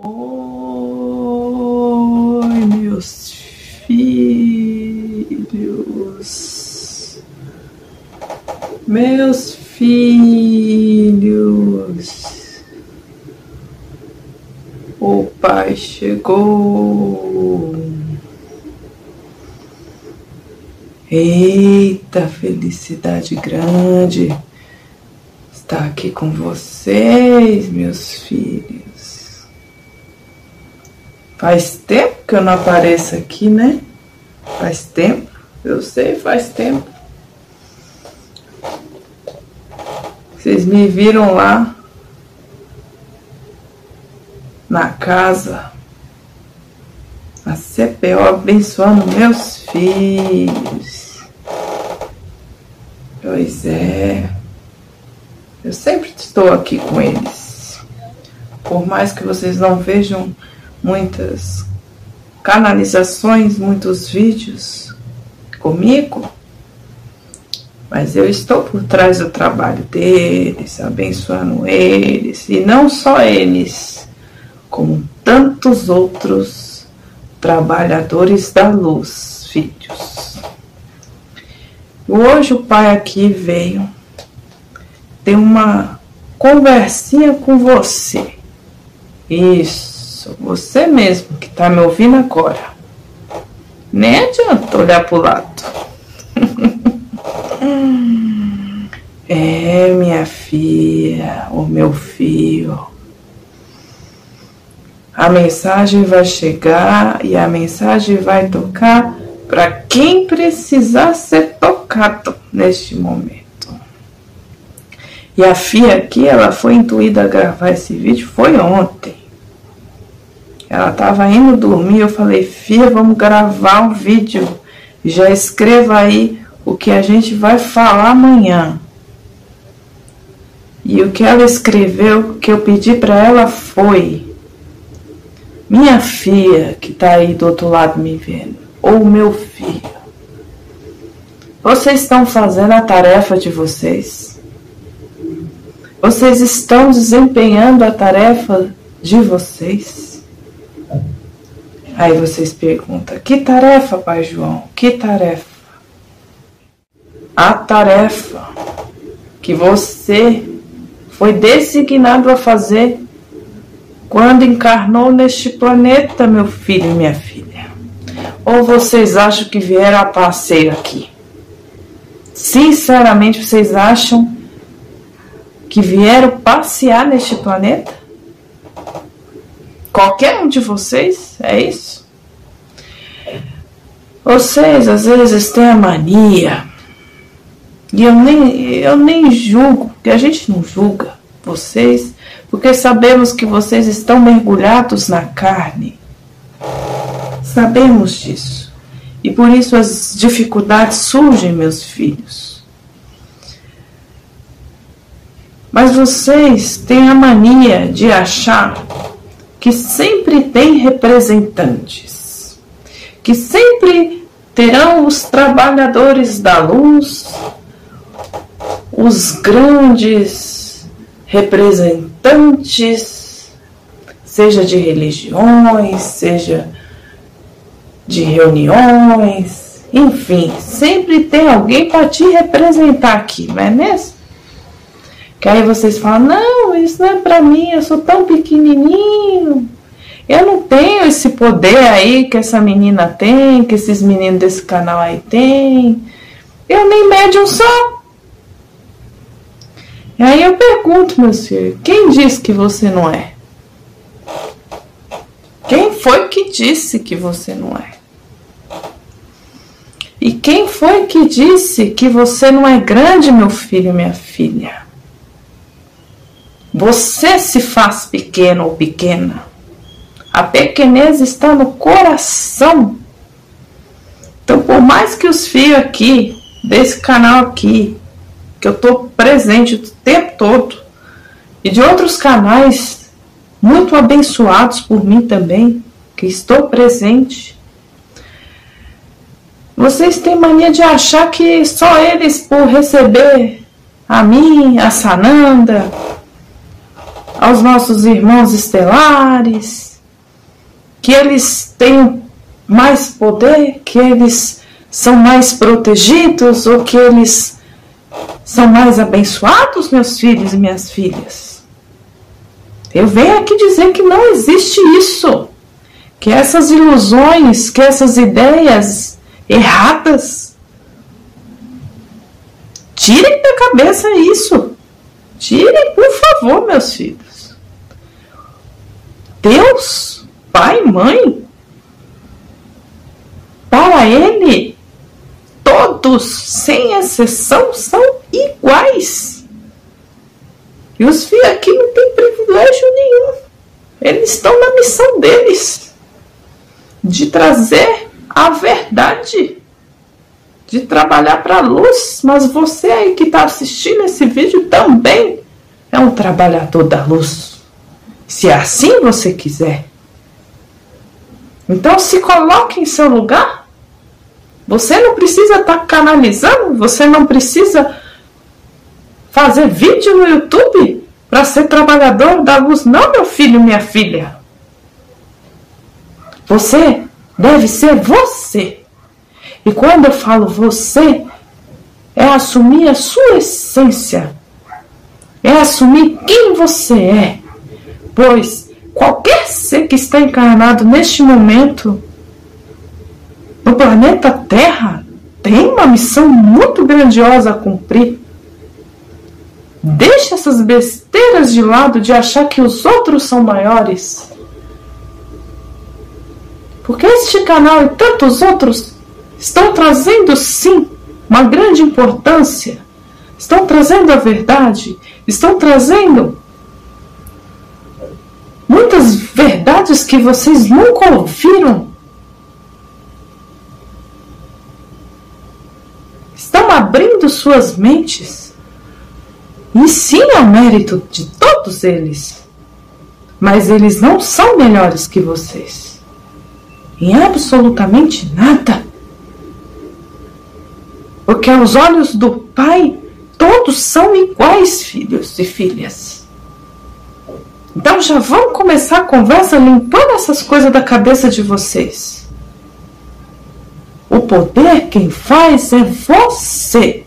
Oi, meus filhos, meus filhos, o Pai chegou. Eita, felicidade grande estar aqui com vocês, meus filhos. Faz tempo que eu não apareço aqui, né? Faz tempo. Eu sei, faz tempo. Vocês me viram lá na casa, a CPO abençoando meus filhos. Pois é, eu sempre estou aqui com eles. Por mais que vocês não vejam muitas canalizações, muitos vídeos comigo, mas eu estou por trás do trabalho deles, abençoando eles, e não só eles, como tantos outros trabalhadores da luz, filhos. Hoje o pai aqui veio ter uma conversinha com você. Isso isso, você mesmo que está me ouvindo agora. Nem adianta olhar para o lado. é, minha filha, o meu filho. A mensagem vai chegar e a mensagem vai tocar para quem precisar ser tocado neste momento. E a Fia aqui, ela foi intuída a gravar esse vídeo, foi ontem. Ela estava indo dormir, eu falei, filha, vamos gravar um vídeo. Já escreva aí o que a gente vai falar amanhã. E o que ela escreveu, que eu pedi para ela foi: Minha filha, que está aí do outro lado me vendo, ou meu filho, vocês estão fazendo a tarefa de vocês? Vocês estão desempenhando a tarefa de vocês? Aí vocês perguntam: que tarefa, Pai João? Que tarefa? A tarefa que você foi designado a fazer quando encarnou neste planeta, meu filho e minha filha. Ou vocês acham que vieram a passeio aqui? Sinceramente, vocês acham que vieram passear neste planeta? Qualquer um de vocês, é isso? Vocês às vezes têm a mania, e eu nem, eu nem julgo, porque a gente não julga vocês, porque sabemos que vocês estão mergulhados na carne. Sabemos disso. E por isso as dificuldades surgem, meus filhos. Mas vocês têm a mania de achar que sempre tem representantes, que sempre terão os trabalhadores da luz, os grandes representantes, seja de religiões, seja de reuniões, enfim, sempre tem alguém para te representar aqui, não é mesmo? Que aí vocês falam: não, isso não é para mim, eu sou tão pequenininho. Eu não tenho esse poder aí que essa menina tem, que esses meninos desse canal aí têm. Eu nem médium sou. E aí eu pergunto, meus filhos, quem disse que você não é? Quem foi que disse que você não é? E quem foi que disse que você não é grande, meu filho minha filha? Você se faz pequeno ou pequena. A pequenez está no coração. Então, por mais que os fios aqui, desse canal aqui, que eu estou presente o tempo todo, e de outros canais muito abençoados por mim também, que estou presente, vocês têm mania de achar que só eles, por receber a mim, a Sananda, aos nossos irmãos estelares, que eles têm mais poder, que eles são mais protegidos ou que eles são mais abençoados, meus filhos e minhas filhas. Eu venho aqui dizer que não existe isso, que essas ilusões, que essas ideias erradas, tirem da cabeça isso. Favor, meus filhos. Deus, pai e mãe, para ele, todos, sem exceção, são iguais. E os filhos aqui não têm privilégio nenhum. Eles estão na missão deles de trazer a verdade, de trabalhar para a luz. Mas você aí que está assistindo esse vídeo também é um trabalhador da luz. Se assim você quiser. Então se coloque em seu lugar. Você não precisa estar tá canalizando, você não precisa fazer vídeo no YouTube para ser trabalhador da luz, não, meu filho, minha filha. Você deve ser você. E quando eu falo você, é assumir a sua essência, é assumir quem você é. Pois qualquer ser que está encarnado neste momento no planeta Terra tem uma missão muito grandiosa a cumprir. Deixe essas besteiras de lado de achar que os outros são maiores. Porque este canal e tantos outros estão trazendo sim uma grande importância. Estão trazendo a verdade, estão trazendo muitas verdades que vocês nunca ouviram. Estão abrindo suas mentes. E sim é o mérito de todos eles. Mas eles não são melhores que vocês. Em absolutamente nada. Porque aos olhos do Pai, todos são iguais, filhos e filhas. Então já vamos começar a conversa limpando essas coisas da cabeça de vocês. O poder quem faz é você.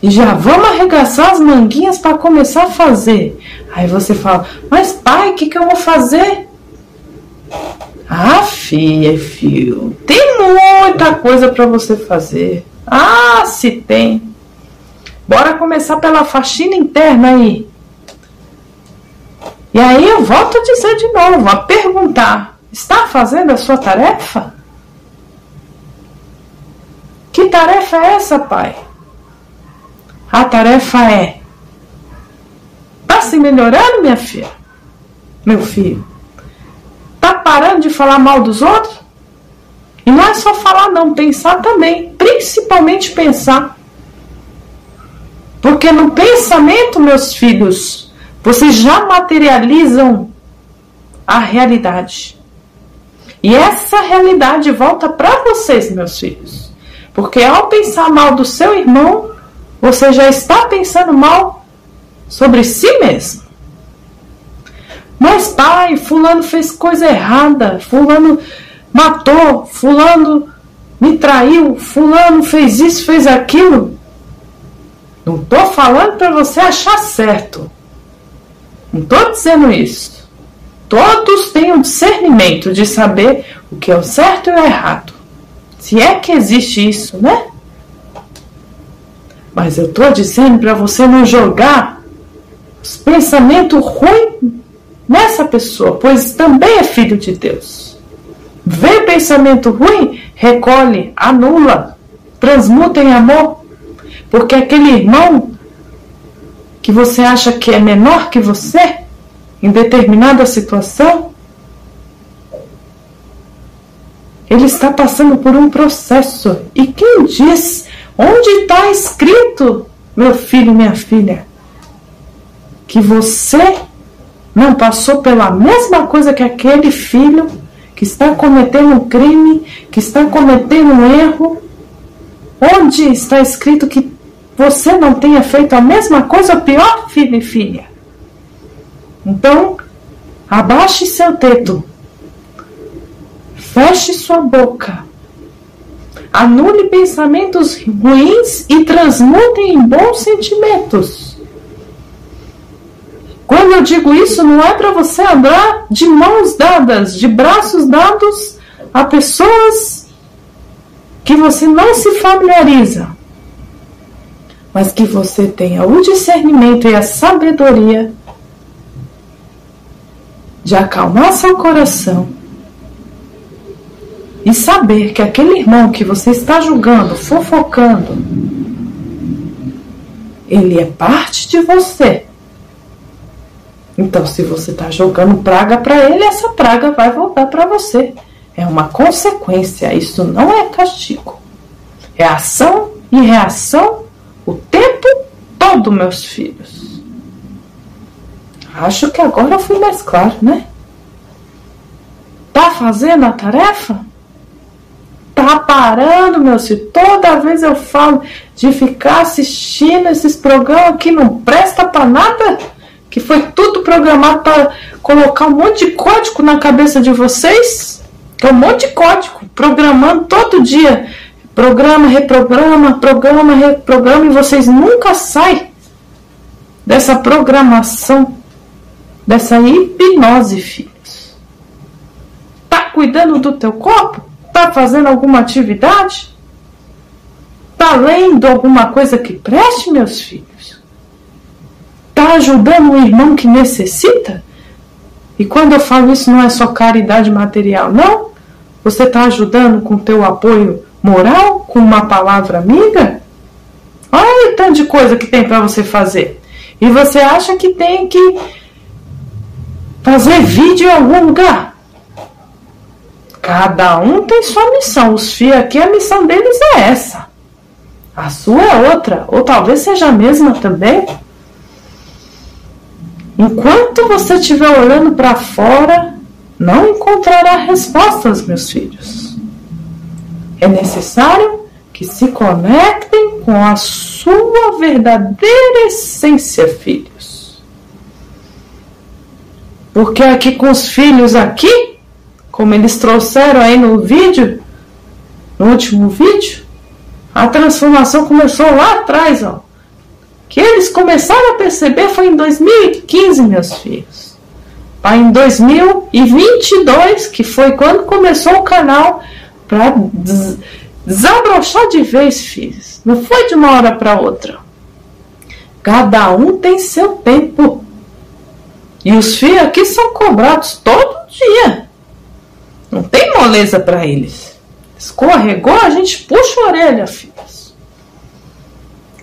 E já vamos arregaçar as manguinhas para começar a fazer. Aí você fala, mas pai, o que, que eu vou fazer? Ah, filha, filho, tem muita coisa para você fazer. Ah, se tem. Bora começar pela faxina interna aí. E aí eu volto a dizer de novo, a perguntar: está fazendo a sua tarefa? Que tarefa é essa, pai? A tarefa é: está se melhorando, minha filha? Meu filho? Está parando de falar mal dos outros? É só falar, não, pensar também. Principalmente pensar. Porque no pensamento, meus filhos, vocês já materializam a realidade. E essa realidade volta para vocês, meus filhos. Porque ao pensar mal do seu irmão, você já está pensando mal sobre si mesmo. Mas, pai, Fulano fez coisa errada, Fulano matou, Fulano me traiu, Fulano fez isso, fez aquilo. Não estou falando para você achar certo. Não estou dizendo isso. Todos têm o discernimento de saber o que é o certo e o errado. Se é que existe isso, né? Mas eu estou dizendo para você não jogar os pensamentos ruins nessa pessoa, pois também é filho de Deus. Vê pensamento ruim, recolhe, anula, transmuta em amor, porque aquele irmão que você acha que é menor que você em determinada situação, ele está passando por um processo. E quem diz onde está escrito, meu filho, minha filha, que você não passou pela mesma coisa que aquele filho que está cometendo um crime, que está cometendo um erro? Onde está escrito que você não tenha feito a mesma coisa, pior, filho e filha. Então, abaixe seu teto, feche sua boca, anule pensamentos ruins e transmute em bons sentimentos. Quando eu digo isso, não é para você andar de mãos dadas, de braços dados a pessoas que você não se familiariza, mas que você tenha o discernimento e a sabedoria de acalmar seu coração e saber que aquele irmão que você está julgando, fofocando, ele é parte de você. Então, se você está jogando praga para ele, essa praga vai voltar para você. É uma consequência, isso não é castigo. É ação e reação o tempo todo, meus filhos. Acho que agora eu fui mais claro, né? Tá fazendo a tarefa? Tá parando, meu filho. Toda vez eu falo de ficar assistindo esses programas que não presta para nada, que foi tudo programado para colocar um monte de código na cabeça de vocês. É um monte de código, programando todo dia. Programa, reprograma, programa, reprograma, e vocês nunca saem dessa programação, dessa hipnose, filhos. Tá cuidando do teu corpo? Tá fazendo alguma atividade? Tá lendo alguma coisa que preste, meus filhos? Tá ajudando um irmão que necessita? E quando eu falo isso, não é só caridade material, não. Você está ajudando com teu apoio moral, com uma palavra amiga? Olha o tanto de coisa que tem para você fazer. E você acha que tem que fazer vídeo em algum lugar? Cada um tem sua missão. Os FIA aqui, a missão deles é essa. A sua é outra. Ou talvez seja a mesma também. Enquanto você estiver olhando para fora, não encontrará respostas, meus filhos. É necessário que se conectem com a sua verdadeira essência, filhos. Porque aqui com os filhos aqui, como eles trouxeram aí no vídeo, no último vídeo, a transformação começou lá atrás, ó. Que eles começaram a perceber foi em 2015, meus filhos em 2022, que foi quando começou o canal, para desabrochar de vez, filhos. Não foi de uma hora para outra. Cada um tem seu tempo. E os filhos aqui são cobrados todo dia. Não tem moleza para eles. Escorregou, a gente puxa a orelha, filhos.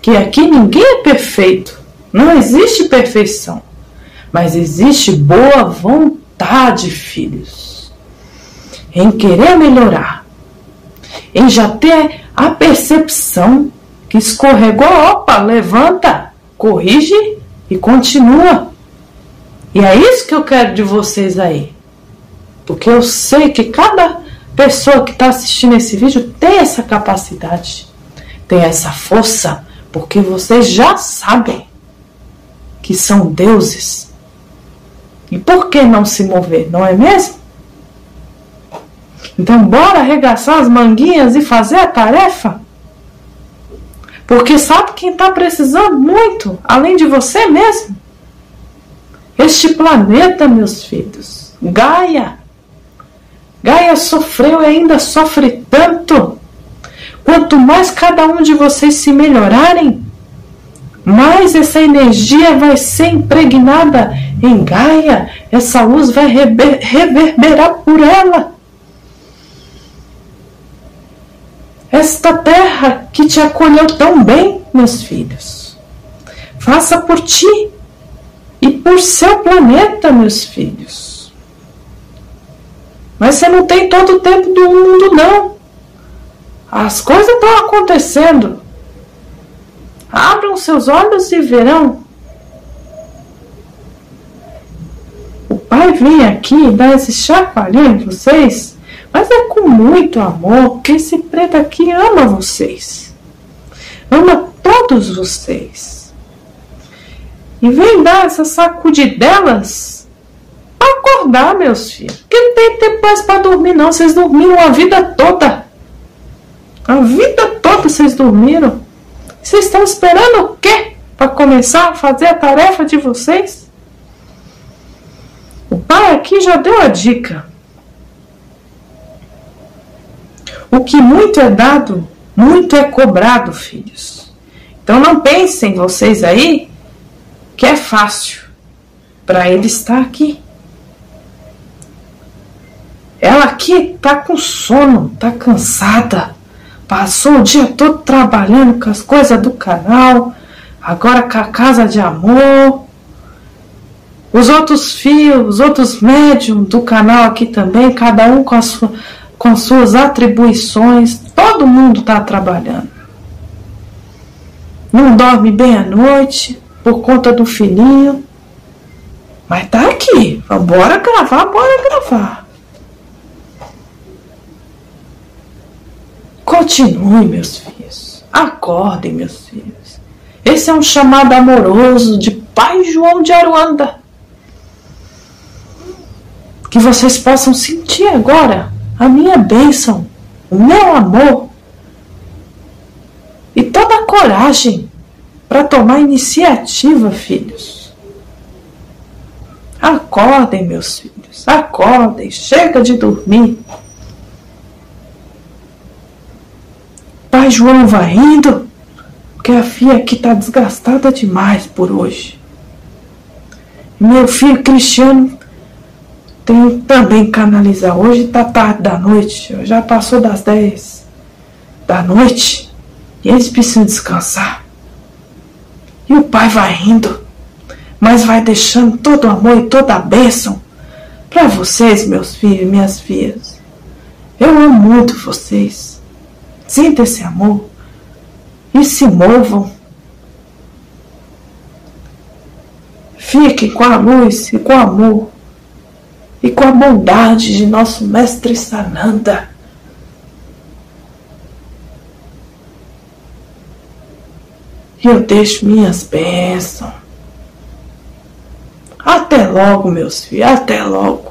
Que aqui ninguém é perfeito. Não existe perfeição. Mas existe boa vontade, filhos, em querer melhorar, em já ter a percepção que escorregou, opa, levanta, corrige e continua. E é isso que eu quero de vocês aí. Porque eu sei que cada pessoa que está assistindo esse vídeo tem essa capacidade, tem essa força, porque vocês já sabem que são deuses e por que não se mover, não é mesmo? Então, bora arregaçar as manguinhas e fazer a tarefa? Porque sabe quem está precisando muito, além de você mesmo? Este planeta, meus filhos, Gaia. Gaia sofreu e ainda sofre tanto. Quanto mais cada um de vocês se melhorarem, mais essa energia vai ser impregnada em Gaia, essa luz vai reverberar por ela. Esta terra que te acolheu tão bem, meus filhos, faça por ti e por seu planeta, meus filhos. Mas você não tem todo o tempo do mundo, não. As coisas estão acontecendo. Abram seus olhos e verão. O Pai vem aqui dá esse chacoalhão em vocês, mas é com muito amor, porque esse preto aqui ama vocês. Ama todos vocês. E vem dar essa sacudidelas acordar, meus filhos. Porque não tem tempo mais para dormir, não. Vocês dormiram a vida toda. A vida toda vocês dormiram. Vocês estão esperando o quê? Para começar a fazer a tarefa de vocês? O pai aqui já deu a dica. O que muito é dado, muito é cobrado, filhos. Então não pensem vocês aí que é fácil para ele estar aqui. Ela aqui tá com sono, tá cansada. Passou o dia todo trabalhando com as coisas do canal, agora com a casa de amor. Os outros filhos, os outros médiums do canal aqui também, cada um com, sua, com suas atribuições, todo mundo está trabalhando. Não dorme bem à noite por conta do filhinho, mas tá aqui. Bora gravar, bora gravar. Continue, meus filhos. Acordem, meus filhos. Esse é um chamado amoroso de Pai João de Aruanda. Que vocês possam sentir agora a minha bênção, o meu amor e toda a coragem para tomar iniciativa, filhos. Acordem, meus filhos, acordem, chega de dormir. João vai indo, porque a filha aqui está desgastada demais por hoje. Meu filho Cristiano tem também canalizar. Hoje está tarde da noite, já passou das 10 da noite e eles precisam descansar. E o pai vai indo, mas vai deixando todo o amor e toda a bênção para vocês, meus filhos e minhas filhas. Eu amo muito vocês. Sinta esse amor e se movam. Fiquem com a luz e com o amor e com a bondade de nosso Mestre Sananda. Eu deixo minhas bênçãos. Até logo, meus filhos, até logo.